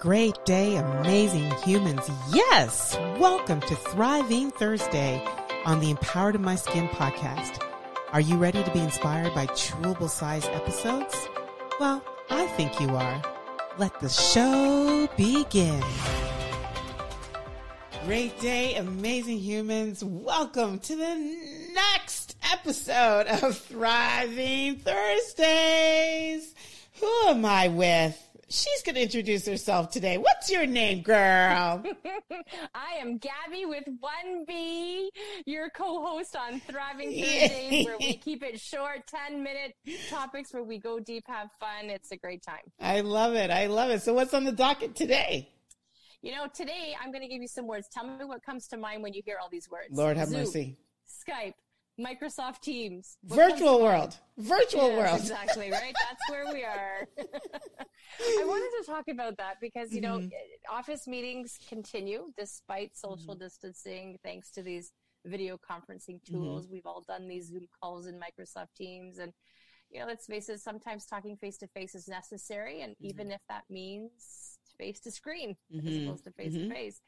Great day, amazing humans. Yes! Welcome to Thriving Thursday on the Empowered in My Skin podcast. Are you ready to be inspired by chewable size episodes? Well, I think you are. Let the show begin. Great day, amazing humans. Welcome to the next episode of Thriving Thursdays. Who am I with? She's going to introduce herself today. What's your name, girl? I am Gaby with 1B, your co host on Thriving Thursdays, where we keep it short, 10 minute topics where we go deep, have fun. It's a great time. I love it. I love it. So, what's on the docket today? You know, today I'm going to give you some words. Tell me what comes to mind when you hear all these words. Lord have Zoom, mercy. Skype, Microsoft Teams, what Virtual world. Virtual Yes, world. Exactly, right? That's where we are. I wanted to talk about that because, you know, Mm-hmm. office meetings continue despite social distancing, thanks to these video conferencing Mm-hmm. tools. We've all done these Zoom calls in Microsoft Teams. And, you know, let's face it, sometimes talking face to face is necessary. And even if that means face to screen as Mhm. opposed to face to face.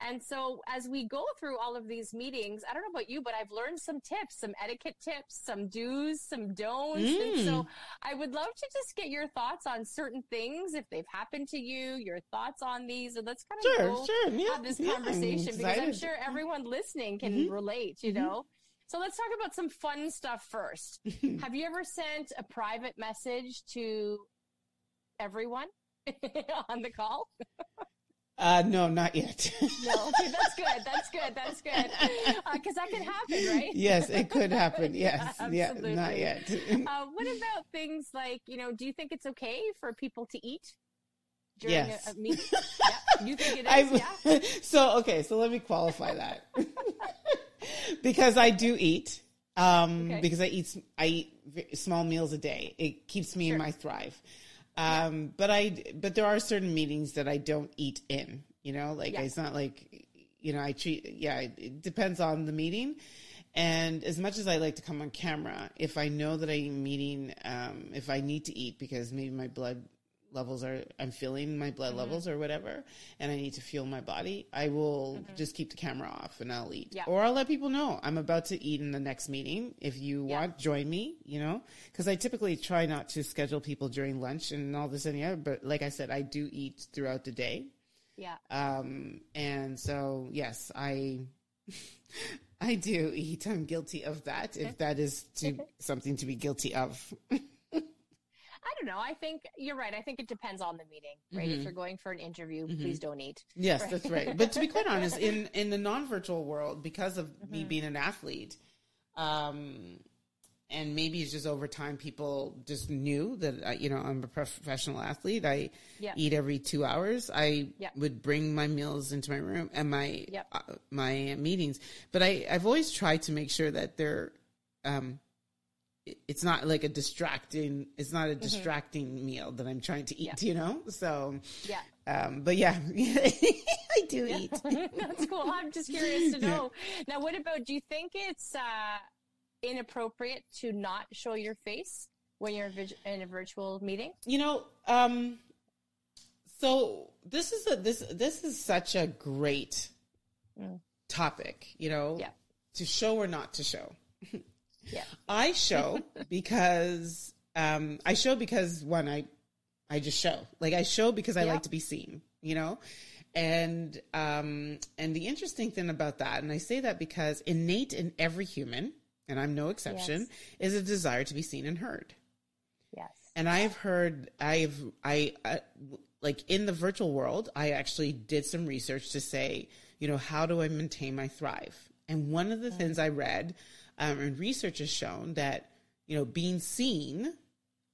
And so as we go through all of these meetings, I don't know about you, but I've learned some tips, some etiquette tips, some do's, some don'ts. And Mm. so I would love to just get your thoughts on certain things if they've happened to you, your thoughts on these, and let's kind of Sure, go sure. Yeah, have this yeah, I'm conversation because I'm sure everyone listening can Mhm. relate, you Mhm. know? So let's talk about some fun stuff first. Have you ever sent a private message to everyone on the call? Uh, no, not yet. No, okay, that's good. That's good. That's good. Because that can happen, right? yes, it could happen. Yes. yeah, Absolutely. not yet. Uh, what about things like, you know, do you think it's okay for people to eat during Yes. a, a meeting? yeah. You think it is? I, yeah. so okay, so let me qualify that because I do eat. Um, Okay. because I eat I eat small meals a day. It keeps me in my thrive. Um, but I but there are certain meetings that I don't eat in. You know, like Yeah. it's not like you know I treat. Yeah, it, it depends on the meeting. And as much as I like to come on camera, if I know that I'm meeting, um, if I need to eat because maybe my blood levels are, I'm feeling my blood levels or whatever, and I need to fuel my body, I will just keep the camera off and I'll eat. Yeah. Or I'll let people know I'm about to eat in the next meeting. If you Yeah. want, join me, you know, because I typically try not to schedule people during lunch and all this and the other. But like I said, I do eat throughout the day. Yeah. Um, and so, yes, I, I do eat. I'm guilty of that. If that is to something to be guilty of. I don't know. I think you're right. I think it depends on the meeting, right? Mm-hmm. If you're going for an interview, please don't eat. Yes, that's right. But to be quite honest, in in the non-virtual world, because of Mm-hmm. me being an athlete, um, and maybe it's just over time, people just knew that uh, you know I'm a professional athlete. I Yeah. eat every two hours. I Yeah. would bring my meals into my room and my uh, my meetings, but I I've always tried to make sure that they're. Um, it's not like a distracting. It's not a distracting meal that I'm trying to eat. Mm-hmm. Yeah. You know, so Yeah. um, but yeah, I do eat. That's cool. I'm just curious to know. Now, what about, do you think it's uh, inappropriate to not show your face when you're in a virtual meeting? You know, um, so this is a this this is such a great topic. You know, Yeah. to show or not to show. Yeah. I show because um, I show because one I I just show like I show because I like to be seen. You know. And um, and the interesting thing about that, and I say that because innate in every human, and I'm no exception, is a desire to be seen and heard. Yes. And I've heard, I've, I, uh, like in the virtual world, I actually did some research to say, you know, how do I maintain my thrive? And one of the things I read, um, and research has shown that, you know, being seen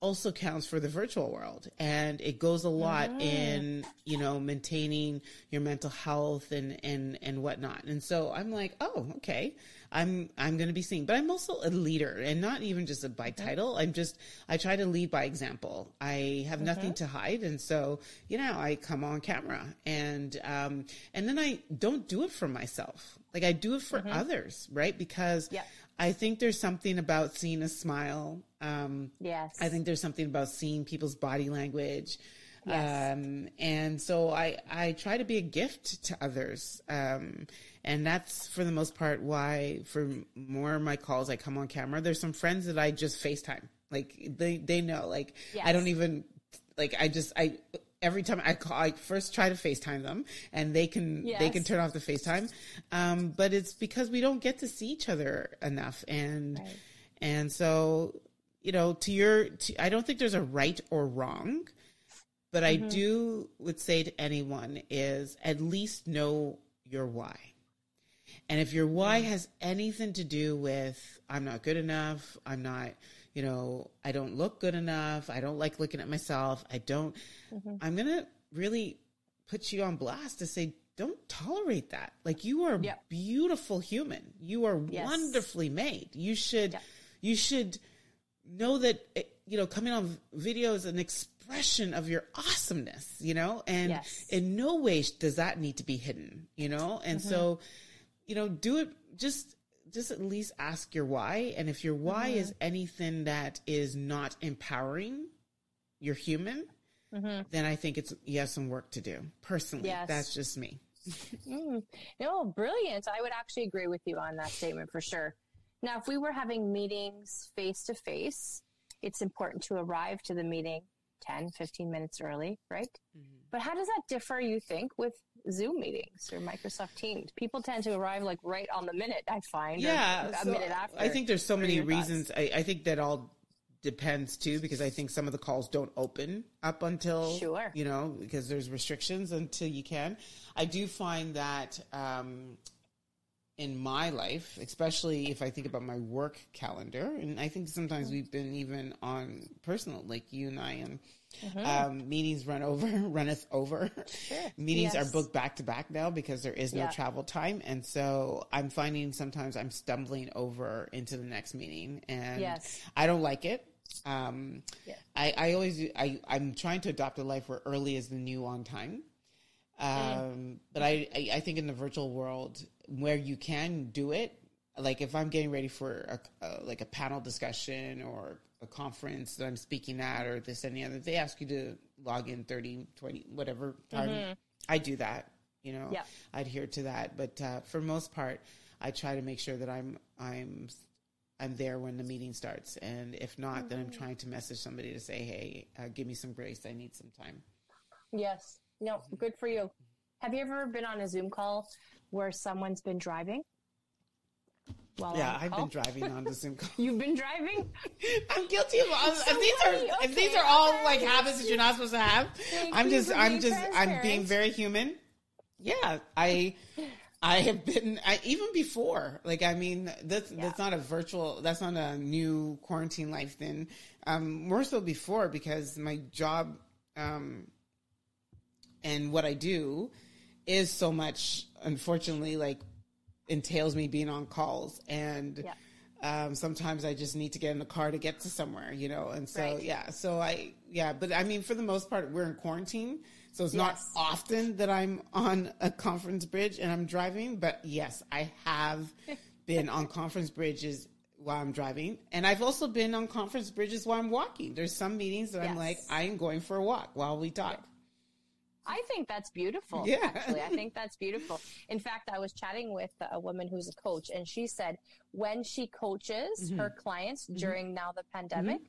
also counts for the virtual world. And it goes a lot in you know maintaining your mental health and and and whatnot. And so i'm like oh okay. I'm i'm going to be seen. But i'm also a leader and not even just a by title. I'm just i try to lead by example. I have nothing to hide. And so you know i come on camera and um and then i don't do it for myself like i do it for others right because Yeah. I think there's something about seeing a smile. Um, Yes. I think there's something about seeing people's body language. Yes. Um, and so I, I try to be a gift to others. Um, and that's for the most part why for more of my calls I come on camera. There's some friends that I just FaceTime. Like they, they know, like I don't even, like I just, I, every time I call, I first try to FaceTime them and they can, they can turn off the FaceTime. Um, but it's because we don't get to see each other enough. And, Right. and so, you know, to your, to, I don't think there's a right or wrong, but I Mm-hmm. do would say to anyone is at least know your why. And if your why has anything to do with I'm not good enough, I'm not, you know, I don't look good enough, I don't like looking at myself, I don't, Mm-hmm. I'm going to really put you on blast to say, don't tolerate that. Like you are a Yep. beautiful human. You are Yes. wonderfully made. You should, Yep. you should know that, eh, you know, coming on video is an expression of your awesomeness, you know, and Yes. in no way does that need to be hidden, you know? And so, you know, do it just, just at least ask your why. And if your why mm-hmm. is anything that is not empowering, you're human, mm-hmm. then I think it's, you have some work to do. Personally, Yes. that's just me. Mm. No, brilliant. I would actually agree with you on that statement for sure. Now, if we were having meetings face to face, it's important to arrive to the meeting 10, 15 minutes early, right? Mm-hmm. But how does that differ, you think, with Zoom meetings or Microsoft Teams? People tend to arrive like right on the minute, I find. or yeah a so minute after. i think there's so many reasons I, I think that all depends too because i think some of the calls don't open up until Sure. you know because there's restrictions until you can i do find that um in my life especially if i think about my work calendar and i think sometimes we've been even on personal like you and i and um, meetings run over runneth over meetings Yes. are booked back to back now because there is no Yeah. travel time and so i'm finding sometimes i'm stumbling over into the next meeting and Yes. i don't like it um, Yeah. I, I always I, i'm trying to adopt a life where early is the new on time um, but I, I i think in the virtual world where you can do it. Like if i'm getting ready for a, a like a panel discussion or a conference that i'm speaking at or this and the other they ask you to log in 30 20 whatever time i do that you know Yeah. I adhere to that. But uh, for most part i try to make sure that i'm i'm i'm there when the meeting starts. And if not then i'm trying to message somebody to say hey uh, give me some grace. I need some time. Yes. No, good for you. Have you ever been on a Zoom call where someone's been driving? While yeah i've been driving on the zoom call You've been driving? I'm guilty of all. So if these are if these are all okay. like habits that you're not supposed to have, Thank I'm just I'm just I'm being very human. Yeah, I I have been I even before. Like I mean, that's Yeah. that's not a virtual. That's not a new quarantine life thing. Um, more so before because my job um, and what I do is so much. Unfortunately, like entails me being on calls and Yeah. um, sometimes I just need to get in the car to get to somewhere, you know, and so Right. yeah, so I yeah, but I mean for the most part we're in quarantine, so it's not often that I'm on a conference bridge and I'm driving, but yes, I have been on conference bridges while I'm driving, and I've also been on conference bridges while I'm walking. There's some meetings that I'm like I'm going for a walk while we talk. I think that's beautiful. Yeah. Actually, I think that's beautiful. In fact, I was chatting with a woman who's a coach, and she said when she coaches Mm-hmm. her clients during now the pandemic,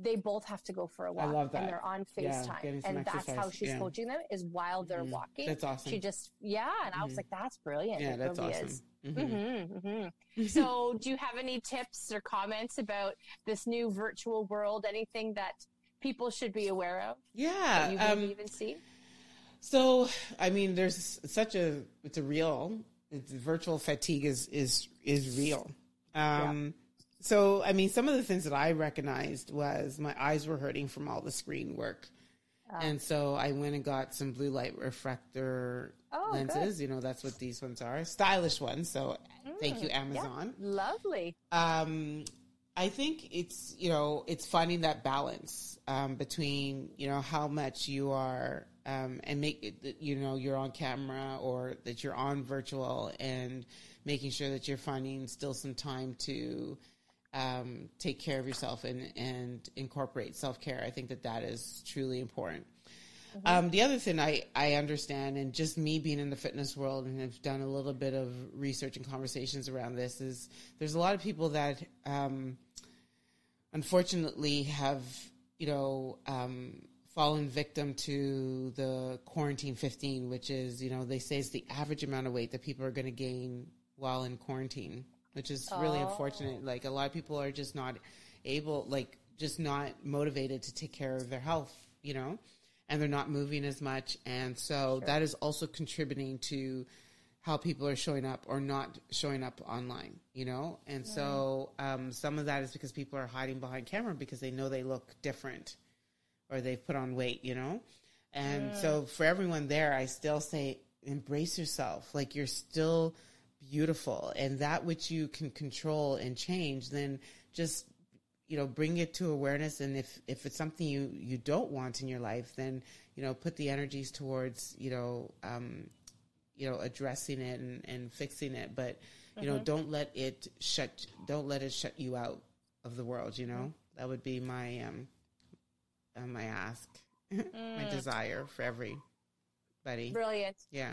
they both have to go for a walk, love that. and they're on FaceTime, some and that's how she's Yeah. Mm-hmm. coaching them is while they're walking. That's awesome. She just yeah, and I was like, that's brilliant. Yeah, It that's really awesome. is. Mhm. hmm hmm so, do you have any tips or comments about this new virtual world? Anything that people should be aware of? Yeah, you've um, even seen? So, I mean, there's such a it's a real it's virtual fatigue is is is real. Um, So, I mean, some of the things that I recognized was my eyes were hurting from all the screen work, Ah. and so I went and got some blue light refractor Oh, lenses. You know, that's what these ones are, stylish ones. So, thank you, Mm, yeah. Amazon Lovely. um, I think it's you know it's finding that balance um, between you know how much you are um, and make you know you're on camera or that you're on virtual and making sure that you're finding still some time to um, take care of yourself and and incorporate self care. I think that that is truly important. Um, the other thing I, I understand, and just me being in the fitness world and have done a little bit of research and conversations around this, is there's a lot of people that um, unfortunately have, you know, um, fallen victim to the quarantine 15, which is, you know, they say it's the average amount of weight that people are going to gain while in quarantine, which is really Oh. unfortunate. Like a lot of people are just not able, like, just not motivated to take care of their health, you know, and they're not moving as much. And so that is also contributing to how people are showing up or not showing up online, you know? And so um, some of that is because people are hiding behind camera because they know they look different or they've put on weight, you know? And so for everyone there, I still say embrace yourself. Like you're still beautiful and that which you can control and change, then just you know bring it to awareness and if if it's something you you don't want in your life then you know put the energies towards you know um you know addressing it and, and fixing it. But you know don't let it shut don't let it shut you out of the world you know? That would be my um uh, my ask my desire for everybody. Brilliant. yeah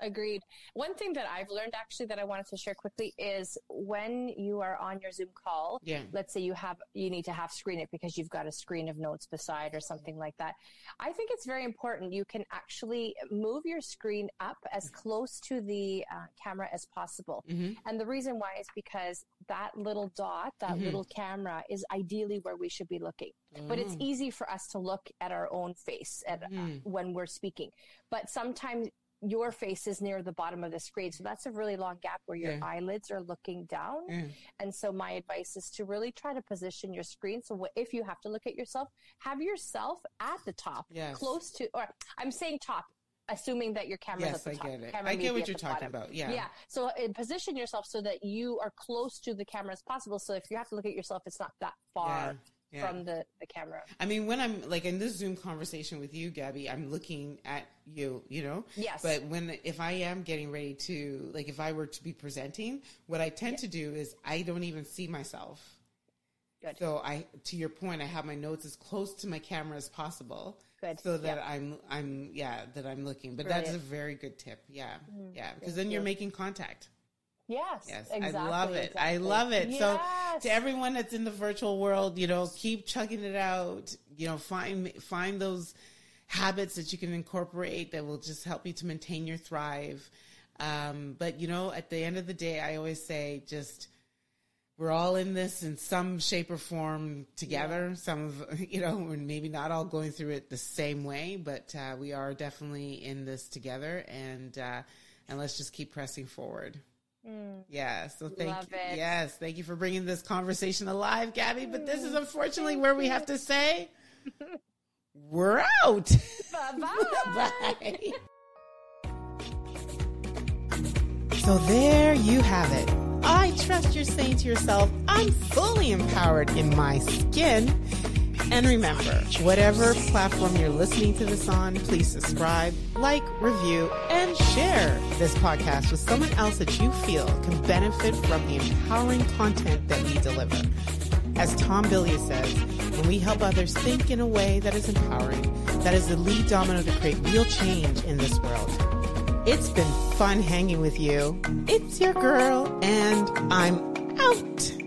Agreed. One thing that I've learned actually that I wanted to share quickly is when you are on your Zoom call, Yeah. let's say you have you need to half screen it because you've got a screen of notes beside or something like that. I think it's very important you can actually move your screen up as close to the uh, camera as possible. Mhm. And the reason why is because that little dot, that Mhm. little camera is ideally where we should be looking. But it's Mm. easy for us to look at our own face at, uh, Mhm. when we're speaking. But sometimes your face is near the bottom of the screen. So that's a really long gap where your Yeah. eyelids are looking down. Yeah. And so my advice is to really try to position your screen. So if you have to look at yourself, have yourself at the top, Yes. close to, or I'm saying top, assuming that your camera's yes at the top. i get it Camera i get what you're talking bottom. about yeah Yeah. So uh, position yourself so that you are close to the camera as possible. So if you have to look at yourself, it's not that far Yeah. Yeah. from the, the camera. I mean, when I'm like in this Zoom conversation with you, Gaby, I'm looking at you, you know? Yes. But when, if I am getting ready to, like, if I were to be presenting, what I tend to do is I don't even see myself. Good. So I, to your point, I have my notes as close to my camera as possible. Good. So that Yeah. I'm, I'm, yeah, that I'm looking. But that's a Mm-hmm. very good tip. Yeah. Yeah. Because then you're you. making contact. Yes. Yes, exactly, I love it. I love it. So to everyone that's in the virtual world, you know, keep chugging it out. You know, find find those habits that you can incorporate that will just help you to maintain your thrive. Um, but you know, at the end of the day, I always say, just we're all in this in some shape or form together. Some of you know, we're maybe not all going through it the same way, but uh, we are definitely in this together. And uh, and let's just keep pressing forward. Mm. Yeah, so thank Love you. it. Yes, thank you for bringing this conversation alive, Gaby. But this is unfortunately where we have to say we're out. Bye-bye. Bye. So there you have it. I trust you're saying to yourself, I'm fully empowered in my skin. And remember, whatever platform you're listening to this on, please subscribe, like, review, and share this podcast with someone else that you feel can benefit from the empowering content that we deliver. As Tom Bilyeu says, when we help others think in a way that is empowering, that is the lead domino to create real change in this world. It's been fun hanging with you. It's your girl, and I'm out.